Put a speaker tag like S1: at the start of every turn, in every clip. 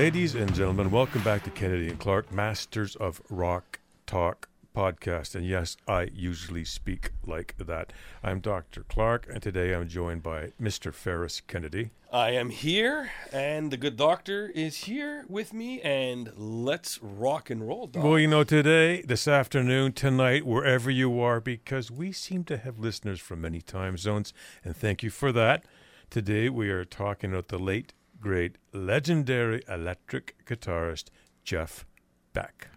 S1: Ladies and gentlemen, welcome back to Kennedy and Clark, Masters of Rock Talk podcast. And yes, I usually speak like that. I'm Dr. Clark, and today I'm joined by Mr. Ferris Kennedy.
S2: I am here, and the good doctor is here with me, and let's rock and roll, doc.
S1: Well, you know, today, this afternoon, tonight, wherever you are, because we seem to have listeners from many time zones, and thank you for that. Today, we are talking about the late, great, legendary electric guitarist, Jeff Beck.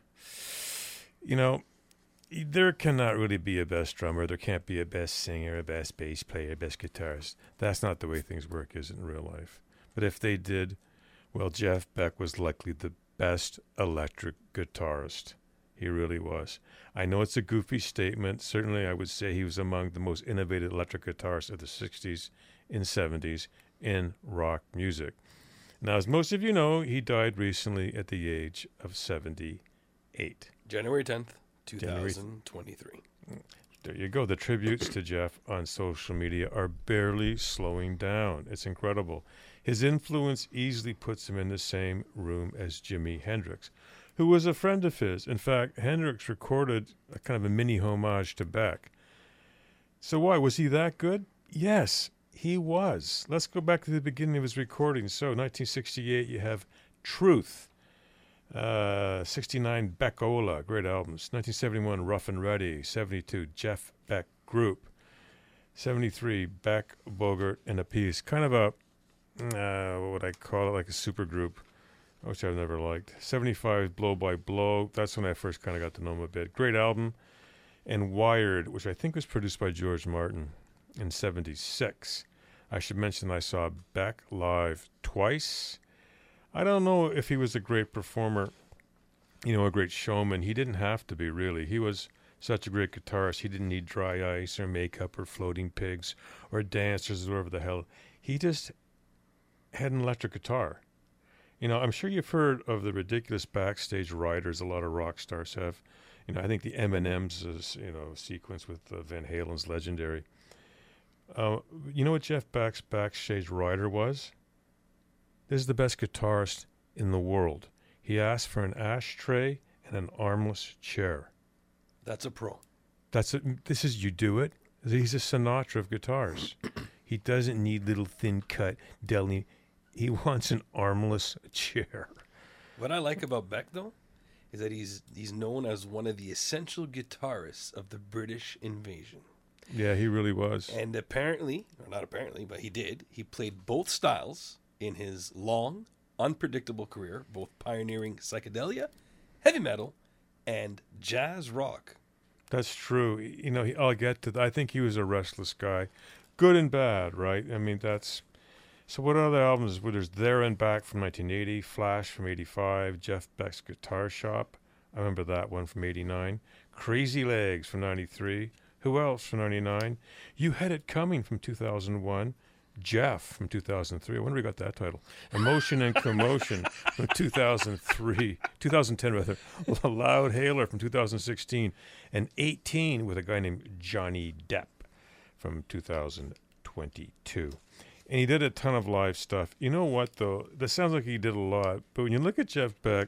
S1: You know, there cannot really be a best drummer. There can't be a best singer, a best bass player, a best guitarist. That's not the way things work, is in real life? But if they did, well, Jeff Beck was likely the best electric guitarist. He really was. I know it's a goofy statement. Certainly, I would say he was among the most innovative electric guitarists of the 60s and 70s in rock music. Now, as most of you know, he died recently at the age of 78.
S2: January 10th,
S1: January-
S2: 2023.
S1: There you go. The tributes to Jeff on social media are barely slowing down. It's incredible. His influence easily puts him in the same room as Jimi Hendrix, who was a friend of his. In fact, Hendrix recorded a kind of a mini homage to Beck. So why was he that good? Yes, he was. Let's go back to the beginning of his recording. So, 1968, you have Truth. Uh, 69 Beck-Ola, great albums. 1971 Rough and Ready. 72 Jeff Beck Group. 73 Beck, Bogert, and Appice. Kind of a, uh, what would I call it, like a super group, which I've never liked. 75 Blow by Blow. That's when I first kind of got to know him a bit. Great album. And Wired, which I think was produced by George Martin in 76. I should mention I saw Beck live twice. I don't know if he was a great performer, you know, a great showman. He didn't have to be, really. He was such a great guitarist. He didn't need dry ice or makeup or floating pigs or dancers or whatever the hell. He just had an electric guitar. You know, I'm sure you've heard of the ridiculous backstage riders a lot of rock stars have. You know, I think the M&M's is, you know, sequence with uh, Van Halen's legendary. Uh, you know what Jeff Beck's backstage rider was? This is the best guitarist in the world. He asked for an ashtray and an armless chair.
S2: That's a pro.
S1: That's it. This is you do it. He's a Sinatra of guitars. he doesn't need little thin cut deli. He wants an armless chair.
S2: What I like about Beck, though, is that he's he's known as one of the essential guitarists of the British invasion.
S1: Yeah, he really was.
S2: And apparently, or not apparently, but he did, he played both styles in his long, unpredictable career, both pioneering psychedelia, heavy metal, and jazz rock.
S1: That's true. You know, he, I'll get to. Th- I think he was a restless guy, good and bad, right? I mean, that's. So what other albums? Well, there's There and Back from 1980, Flash from 85, Jeff Beck's Guitar Shop. I remember that one from 89. Crazy Legs from 93. Who else from 99? You Had It Coming from 2001. Jeff from 2003. I wonder who got that title. Emotion and Commotion from 2003, 2010 rather. A loud Hailer from 2016, and 18 with a guy named Johnny Depp from 2022. And he did a ton of live stuff. You know what though? That sounds like he did a lot, but when you look at Jeff Beck,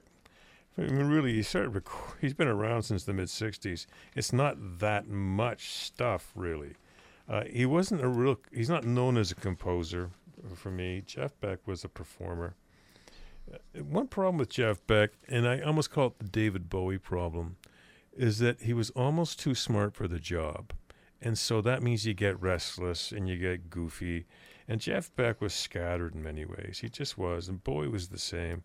S1: I mean, really, he started. Rec- he's been around since the mid '60s. It's not that much stuff, really. Uh, he wasn't a real. He's not known as a composer for me. Jeff Beck was a performer. Uh, one problem with Jeff Beck, and I almost call it the David Bowie problem, is that he was almost too smart for the job, and so that means you get restless and you get goofy. And Jeff Beck was scattered in many ways. He just was, and Bowie was the same.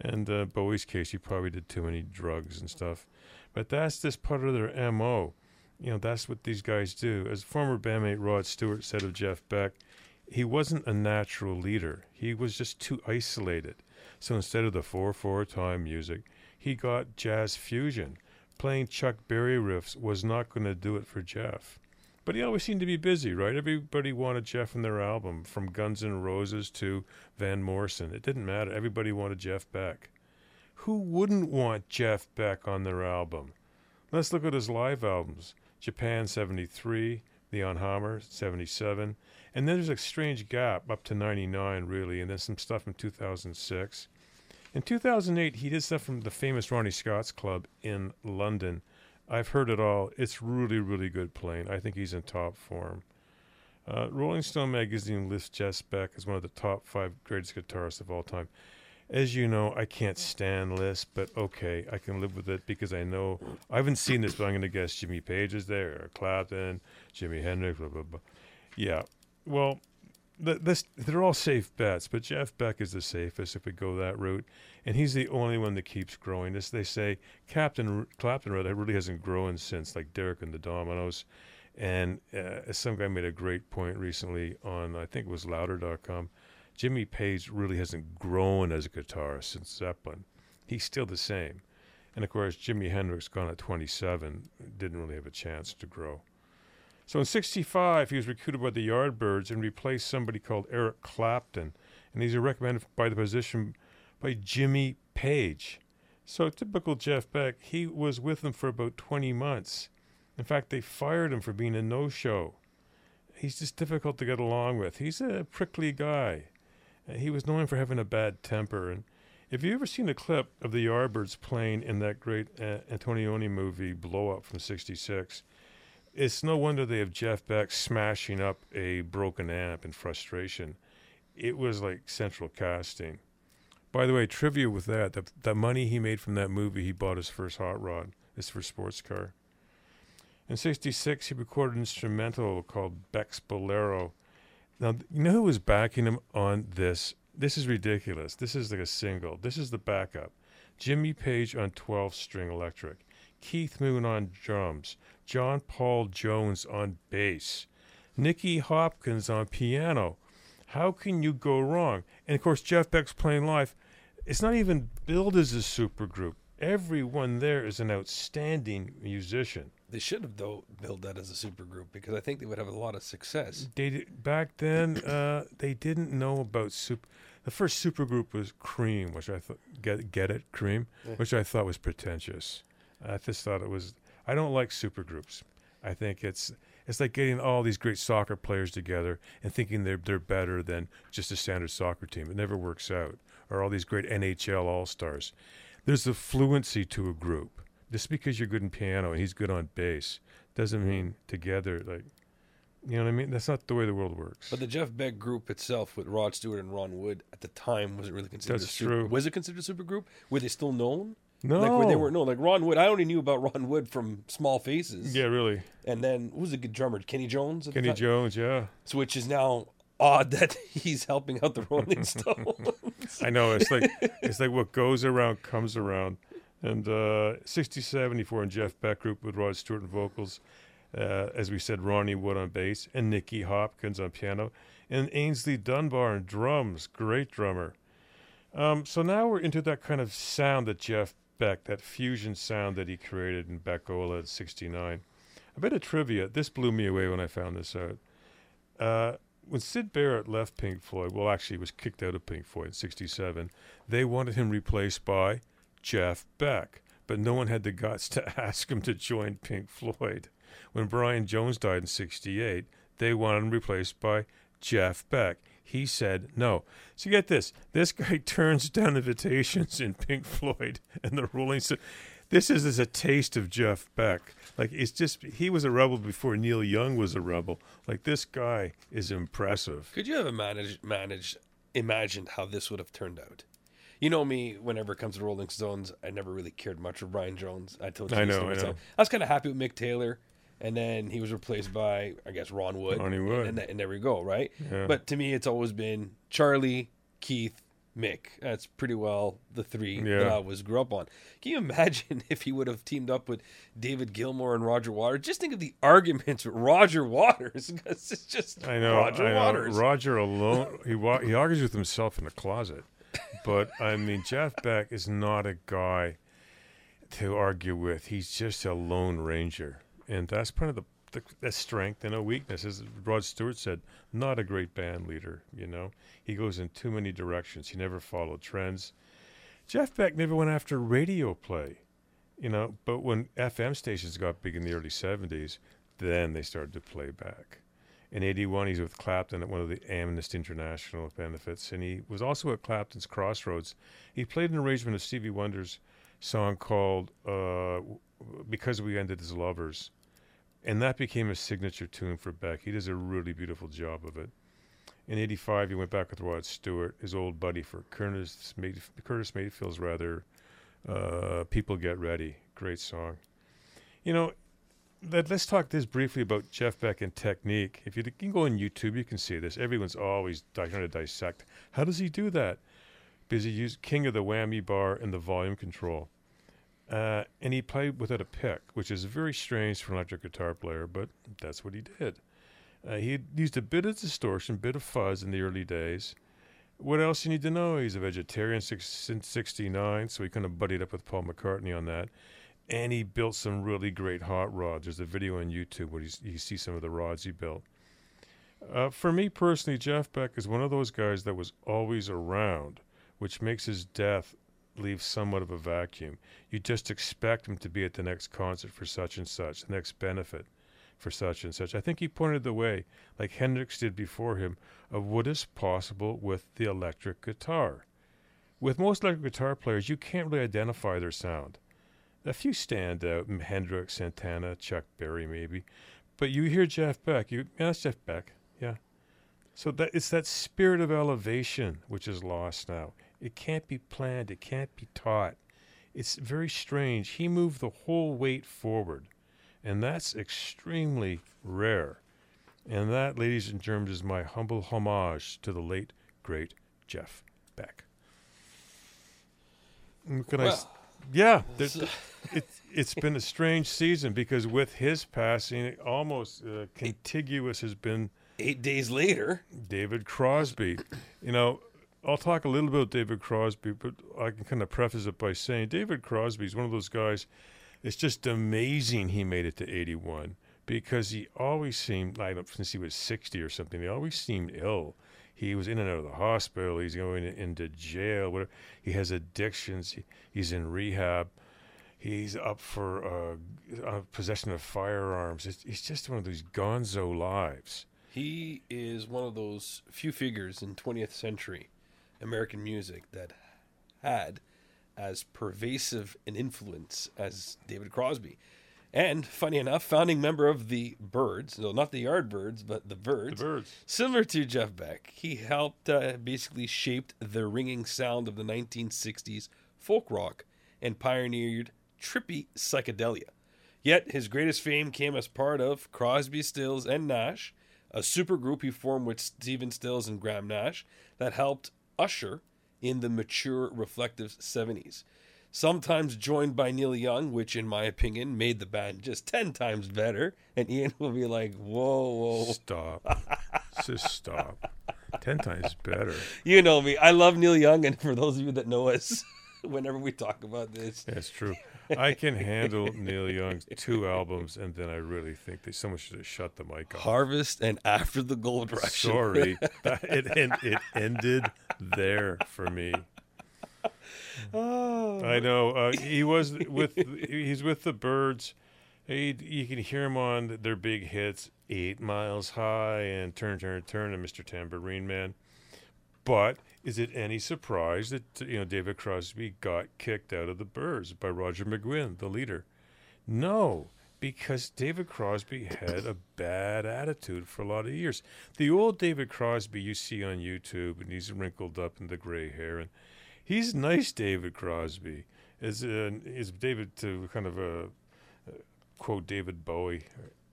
S1: And uh, Bowie's case, he probably did too many drugs and stuff. But that's just part of their MO. You know, that's what these guys do. As former bandmate Rod Stewart said of Jeff Beck, he wasn't a natural leader. He was just too isolated. So instead of the 4 4 time music, he got jazz fusion. Playing Chuck Berry riffs was not going to do it for Jeff. But he always seemed to be busy, right? Everybody wanted Jeff in their album, from Guns N' Roses to Van Morrison. It didn't matter. Everybody wanted Jeff Beck. Who wouldn't want Jeff Beck on their album? Let's look at his live albums Japan 73, The Hammer, 77. And then there's a strange gap up to 99, really, and then some stuff from 2006. In 2008, he did stuff from the famous Ronnie Scott's Club in London. I've heard it all. It's really, really good playing. I think he's in top form. Uh, Rolling Stone magazine lists Jeff Beck as one of the top five greatest guitarists of all time. As you know, I can't stand lists, but okay, I can live with it because I know I haven't seen this, but I'm going to guess Jimmy Page is there, or Clapton, Jimi Hendrix, blah blah blah. Yeah, well, this they're all safe bets, but Jeff Beck is the safest if we go that route, and he's the only one that keeps growing. This they say, Captain Clapton really hasn't grown since like Derek and the Dominos. And uh, some guy made a great point recently on, I think it was louder.com. Jimmy Page really hasn't grown as a guitarist since Zeppelin. He's still the same. And of course, Jimi Hendrix, gone at 27, didn't really have a chance to grow. So in 65, he was recruited by the Yardbirds and replaced somebody called Eric Clapton. And he's recommended by the position by Jimmy Page. So typical Jeff Beck, he was with them for about 20 months. In fact, they fired him for being a no show. He's just difficult to get along with. He's a prickly guy. He was known for having a bad temper. And if you've ever seen a clip of the Yardbirds playing in that great uh, Antonioni movie, Blow Up from 66, it's no wonder they have Jeff Beck smashing up a broken amp in frustration. It was like central casting. By the way, trivia with that the, the money he made from that movie, he bought his first hot rod, his first sports car. In 66, he recorded an instrumental called Beck's Bolero. Now, you know who was backing him on this? This is ridiculous. This is like a single. This is the backup. Jimmy Page on 12 string electric, Keith Moon on drums, John Paul Jones on bass, Nicky Hopkins on piano. How can you go wrong? And of course, Jeff Beck's playing live. It's not even billed as a supergroup. Everyone there is an outstanding musician.
S2: They should have though billed that as a supergroup because I think they would have a lot of success.
S1: They did, back then uh, they didn't know about super. The first supergroup was Cream, which I thought get get it Cream,
S2: Yeah.
S1: which I thought was pretentious. I just thought it was. I don't like supergroups. I think it's it's like getting all these great soccer players together and thinking they're they're better than just a standard soccer team. It never works out. Or all these great NHL all stars. There's a fluency to a group. Just because you're good in piano and he's good on bass doesn't mm-hmm. mean together like you know what I mean? That's not the way the world works.
S2: But the Jeff Beck group itself with Rod Stewart and Ron Wood at the time wasn't really considered
S1: That's
S2: a super,
S1: true.
S2: Was it considered a supergroup? Were they still known?
S1: No,
S2: Like where they weren't known. Like Ron Wood, I only knew about Ron Wood from Small Faces.
S1: Yeah, really.
S2: And then who was a good drummer? Kenny Jones.
S1: Kenny? Jones, yeah.
S2: So which is now odd that he's helping out the Rolling Stones.
S1: I know it's like it's like what goes around comes around. And uh, 60, 74 and Jeff Beck group with Rod Stewart and vocals. Uh, as we said, Ronnie Wood on bass and Nicky Hopkins on piano, and Aynsley Dunbar on drums. Great drummer. Um, so now we're into that kind of sound that Jeff Beck, that fusion sound that he created in Beck-Ola at 69. A bit of trivia. This blew me away when I found this out. Uh, when Syd Barrett left Pink Floyd, well, actually, he was kicked out of Pink Floyd in 67, they wanted him replaced by Jeff Beck, but no one had the guts to ask him to join Pink Floyd. When Brian Jones died in 68, they wanted him replaced by Jeff Beck. He said no. So get this: this guy turns down invitations in Pink Floyd and the Rolling Stones. This is, is a taste of Jeff Beck. Like it's just he was a rebel before Neil Young was a rebel. Like this guy is impressive.
S2: Could you have managed managed imagined how this would have turned out? You know me, whenever it comes to Rolling Stones, I never really cared much for Brian Jones. I told you
S1: I know, I know.
S2: I was kind of happy with Mick Taylor, and then he was replaced by, I guess, Ron Wood.
S1: Ronnie Wood.
S2: And, and there we go, right?
S1: Yeah.
S2: But to me, it's always been Charlie, Keith, Mick. That's pretty well the three that I was grew up on. Can you imagine if he would have teamed up with David Gilmour and Roger Waters? Just think of the arguments with Roger Waters because it's just
S1: I know.
S2: Roger
S1: I know.
S2: Waters.
S1: Roger alone. He wa- he argues with himself in the closet, but I mean, Jeff Beck is not a guy to argue with. He's just a lone ranger, and that's part of the, the, the strength and a weakness. As Rod Stewart said, not a great band leader. You know, he goes in too many directions. He never followed trends. Jeff Beck never went after radio play. You know, but when FM stations got big in the early '70s, then they started to play Beck. In 81, he's with Clapton at one of the Amnesty International benefits, and he was also at Clapton's Crossroads. He played an arrangement of Stevie Wonder's song called uh, Because We Ended as Lovers, and that became a signature tune for Beck. He does a really beautiful job of it. In 85, he went back with Rod Stewart, his old buddy for Curtis, Mayf- Curtis Mayfield's rather uh, People Get Ready. Great song. You know, let, us talk this briefly about Jeff Beck and technique. If you, you, can go on YouTube, you can see this. Everyone's always trying to dissect. How does he do that? He used king of the whammy bar and the volume control. Uh, and he played without a pick, which is very strange for an electric guitar player, but that's what he did. Uh, he used a bit of distortion, a bit of fuzz in the early days. What else you need to know? He's a vegetarian since 69, so he kind of buddied up with Paul McCartney on that. And he built some really great hot rods. There's a video on YouTube where you see some of the rods he built. Uh, for me personally, Jeff Beck is one of those guys that was always around, which makes his death leave somewhat of a vacuum. You just expect him to be at the next concert for such and such, the next benefit for such and such. I think he pointed the way, like Hendrix did before him, of what is possible with the electric guitar. With most electric guitar players, you can't really identify their sound. A few stand out, Hendrix, Santana, Chuck Berry, maybe. But you hear Jeff Beck, you yeah, that's Jeff Beck, yeah. So that it's that spirit of elevation which is lost now. It can't be planned, it can't be taught. It's very strange. He moved the whole weight forward. And that's extremely rare. And that, ladies and germs, is my humble homage to the late, great Jeff Beck. Can well, I? Yeah, it's it's been a strange season because with his passing, almost uh, contiguous has been
S2: eight days later.
S1: David Crosby. You know, I'll talk a little bit about David Crosby, but I can kind of preface it by saying David Crosby is one of those guys it's just amazing he made it to 81 because he always seemed like since he was 60 or something, he always seemed ill. He was in and out of the hospital. He's going into jail. Whatever. He has addictions. He, he's in rehab. He's up for uh, uh, possession of firearms. It's, he's just one of these gonzo lives.
S2: He is one of those few figures in 20th century American music that had as pervasive an influence as David Crosby. And funny enough, founding member of the Birds, no, not the Yardbirds, but the Byrds.
S1: The Byrds.
S2: Similar to Jeff Beck, he helped uh, basically shaped the ringing sound of the 1960s folk rock and pioneered trippy psychedelia. Yet his greatest fame came as part of Crosby, Stills, and Nash, a supergroup he formed with Stephen Stills and Graham Nash that helped usher in the mature, reflective 70s. Sometimes joined by Neil Young, which, in my opinion, made the band just 10 times better. And Ian will be like, whoa, whoa.
S1: Stop. just stop. 10 times better.
S2: You know me. I love Neil Young. And for those of you that know us, whenever we talk about this,
S1: that's true. I can handle Neil Young's two albums, and then I really think that someone should have shut the mic off.
S2: Harvest and After the Gold Rush.
S1: Sorry, it it ended there for me. Oh. I know uh, he was with he's with the Byrds. He, you can hear him on their big hits, Eight Miles High and Turn Turn Turn and Mr. Tambourine Man. But is it any surprise that you know David Crosby got kicked out of the Byrds by Roger McGuinn, the leader? No, because David Crosby had a bad attitude for a lot of years. The old David Crosby you see on YouTube, and he's wrinkled up in the gray hair, and he's nice, David Crosby. Is uh, is David to kind of a uh, quote David Bowie?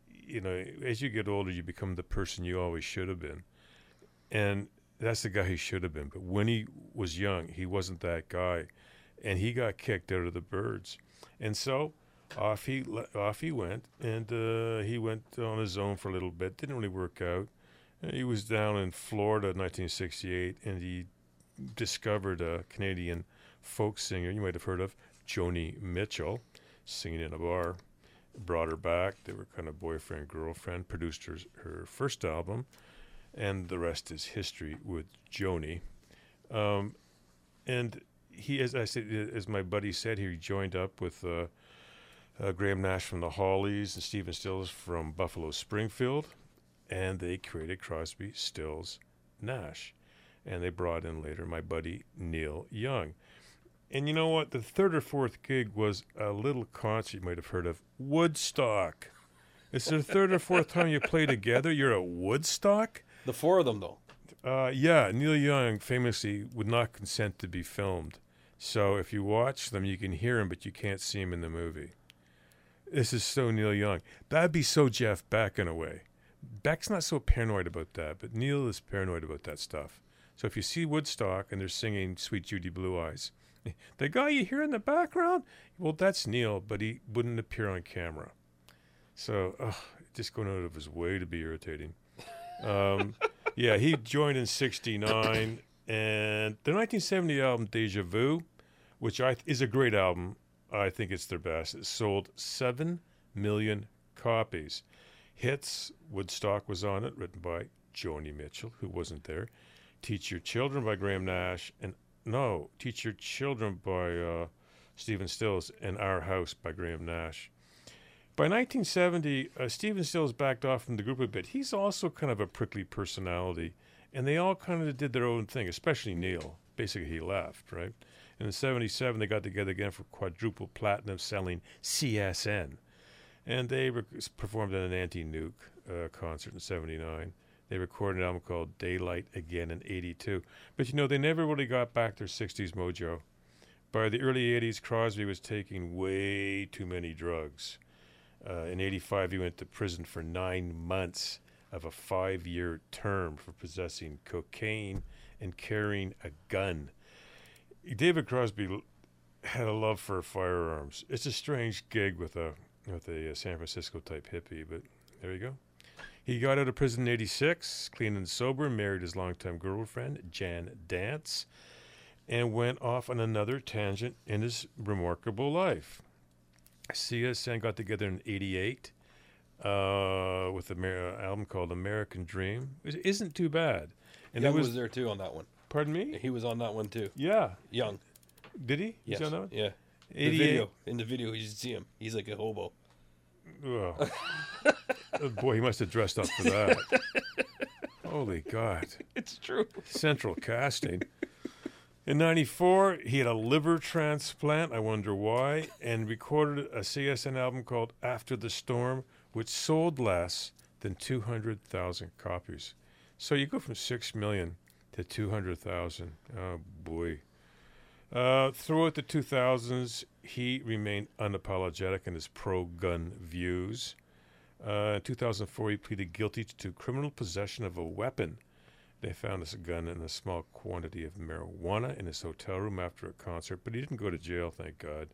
S1: You know, as you get older, you become the person you always should have been, and that's the guy he should have been. But when he was young, he wasn't that guy, and he got kicked out of the Byrds. and so off he off he went, and uh, he went on his own for a little bit. Didn't really work out. He was down in Florida in 1968, and he discovered a Canadian folk singer you might have heard of, Joni Mitchell, singing in a bar. Brought her back. They were kind of boyfriend girlfriend. Produced her, her first album and the rest is history with Joni. Um, and he, as I said, as my buddy said, he joined up with uh, uh, Graham Nash from the Hollies, and Stephen Stills from Buffalo Springfield, and they created Crosby, Stills, Nash, and they brought in later my buddy Neil Young. And you know what? The third or fourth gig was a little concert you might have heard of, Woodstock. It's the third or fourth time you play together. You're at Woodstock.
S2: The four of them, though.
S1: Uh, yeah, Neil Young famously would not consent to be filmed. So if you watch them, you can hear him, but you can't see him in the movie. This is so Neil Young. That'd be so Jeff Beck in a way. Beck's not so paranoid about that, but Neil is paranoid about that stuff. So if you see Woodstock and they're singing Suite: Judy Blue Eyes, the guy you hear in the background, well, that's Neil, but he wouldn't appear on camera. So, ugh, just going out of his way to be irritating. Um, yeah, he joined in '69, and the 1970 album Deja Vu, which I is a great album. I think it's their best. It sold seven million copies. Hits Woodstock was on it, written by Joni Mitchell, who wasn't there. Teach Your Children by Graham Nash, and no, Teach Your Children by uh, Stephen Stills, and Our House by Graham Nash. By 1970, uh, Stephen Stills backed off from the group a bit. He's also kind of a prickly personality, and they all kind of did their own thing, especially Neil. Basically, he left, right? And in 77, they got together again for quadruple platinum selling CSN. And they rec- performed at an anti nuke uh, concert in 79. They recorded an album called Daylight again in 82. But you know, they never really got back their 60s mojo. By the early 80s, Crosby was taking way too many drugs. Uh, in 85, he went to prison for nine months of a five year term for possessing cocaine and carrying a gun. David Crosby had a love for firearms. It's a strange gig with a with a, uh San Francisco type hippie, but there you go. He got out of prison in '86, clean and sober, married his longtime girlfriend Jan Dance, and went off on another tangent in his remarkable life. CSN got together in '88 uh, with an album called American Dream. It isn't too bad. And
S2: Young was,
S1: was,
S2: there too on that one.
S1: pardon me?
S2: He was on that one too.
S1: Yeah.
S2: Young.
S1: Did he?
S2: Yes.
S1: He's on that one?
S2: Yeah. The video. In the video, you should see him. He's like a hobo.
S1: Oh. Oh, boy, he must have dressed up for that. Holy God.
S2: It's true.
S1: Central casting. In 94, he had a liver transplant, I wonder why, and recorded a CSN album called After the Storm, which sold less than 200,000 copies. So you go from 6 million to 200,000. Oh, boy. Uh, throughout the 2000s, he remained unapologetic in his pro gun views. Uh, in 2004, he pleaded guilty to criminal possession of a weapon. They found this gun and a small quantity of marijuana in his hotel room after a concert, but he didn't go to jail, thank God.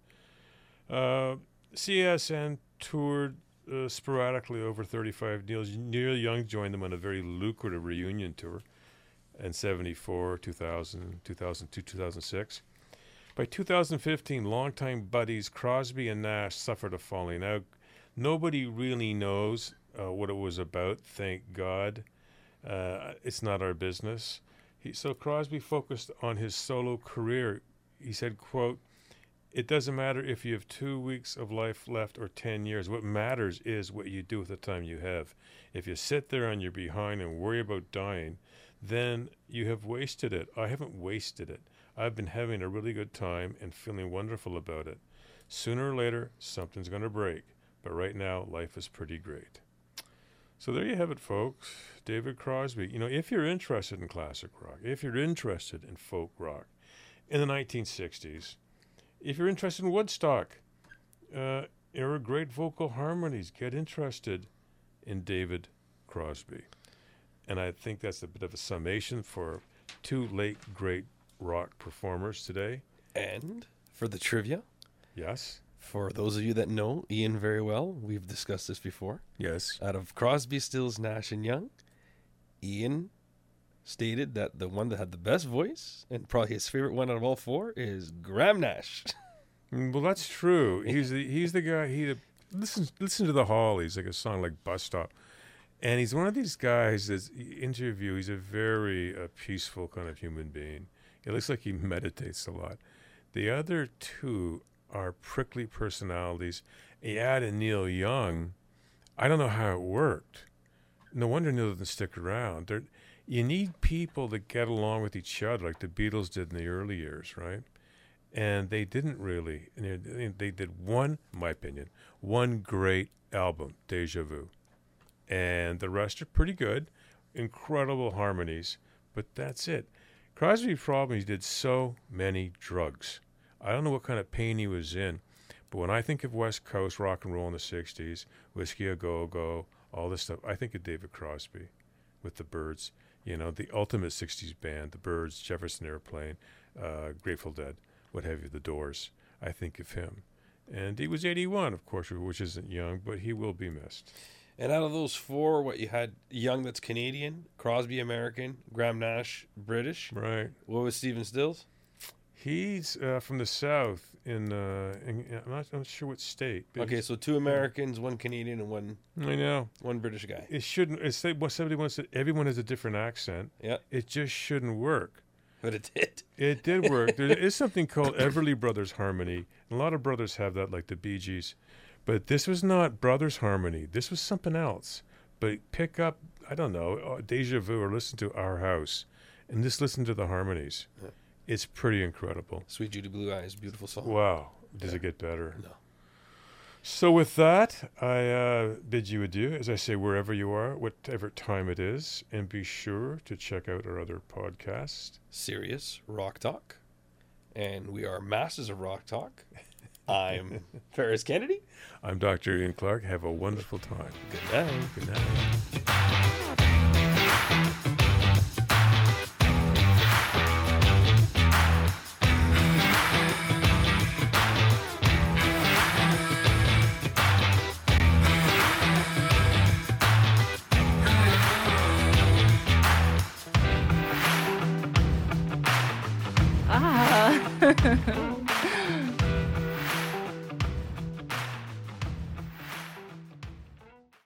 S1: Uh, CSN toured uh, sporadically over 35 deals. Neil Young joined them on a very lucrative reunion tour in 74, 2000, 2002, 2006. By 2015, longtime buddies Crosby and Nash suffered a falling out. Nobody really knows uh, what it was about, thank God. Uh, it's not our business. He, so Crosby focused on his solo career. He said, quote, it doesn't matter if you have two weeks of life left or 10 years. What matters is what you do with the time you have. If you sit there on your behind and worry about dying, then you have wasted it. I haven't wasted it. I've been having a really good time and feeling wonderful about it. Sooner or later, something's going to break. But right now, life is pretty great. So there you have it, folks. David Crosby. You know, if you're interested in classic rock, if you're interested in folk rock in the 1960s, if you're interested in Woodstock, uh, era great vocal harmonies, get interested in David Crosby. And I think that's a bit of a summation for two late great rock performers today.
S2: And for the trivia,
S1: Yes?
S2: For those of you that know Ian very well, we've discussed this before.
S1: Yes.
S2: Out of Crosby, Stills, Nash, and Young, Ian stated that the one that had the best voice and probably his favorite one out of all four is Graham Nash.
S1: Mm, Well, that's true. He's the he's the guy. He listen listen to the Hollies, like a song like Bus Stop, and he's one of these guys. That's interview. He's a very uh, peaceful kind of human being. It looks like he meditates a lot. The other two are prickly personalities, He added Neil Young. I don't know how it worked. No wonder Neil didn't stick around. You need people that get along with each other, like the Beatles did in the early years, right? And they didn't really. They did one, in my opinion, one great album, Deja Vu, and the rest are pretty good, incredible harmonies, but that's it. Crosby's problem he did so many drugs. I don't know what kind of pain he was in, but when I think of West Coast rock and roll in the '60s, Whisky a Go Go, all this stuff, I think of David Crosby with the Byrds. You know, the ultimate '60s band, the Byrds, Jefferson Airplane, uh, Grateful Dead, what have you, the Doors. I think of him, and he was 81, of course, which isn't young, but he will be missed.
S2: And out of those four, what you had Young that's Canadian, Crosby American, Graham Nash British.
S1: Right.
S2: What was Stephen Stills?
S1: He's uh, from the south. In, uh, in I'm, not, I'm not sure what state.
S2: Okay, so two Americans, one Canadian, and one
S1: I know
S2: one British guy.
S1: it shouldn't. It's like what somebody wants. To, everyone has a different accent.
S2: Yeah,
S1: It just shouldn't work.
S2: but it did.
S1: It did work. there is something called Everly Brothers Harmony. A lot of brothers have that, like the Bee Gees. But this was not Brothers Harmony. This was something else. But pick up, I don't know, uh, Deja Vu or listen to Our House and just listen to the harmonies.
S2: Yeah.
S1: It's pretty incredible.
S2: Suite: Judy Blue Eyes, beautiful song.
S1: Wow. Does it get better?
S2: No.
S1: So, with that, I uh, bid you adieu, as I say, wherever you are, whatever time it is, and be sure to check out our other podcast.
S2: Serious Rock Talk, and we are masters of Rock Talk. I'm Ferris Kennedy.
S1: I'm Dr. Ian Clark. Have a wonderful time.
S2: Good night.
S1: Good night.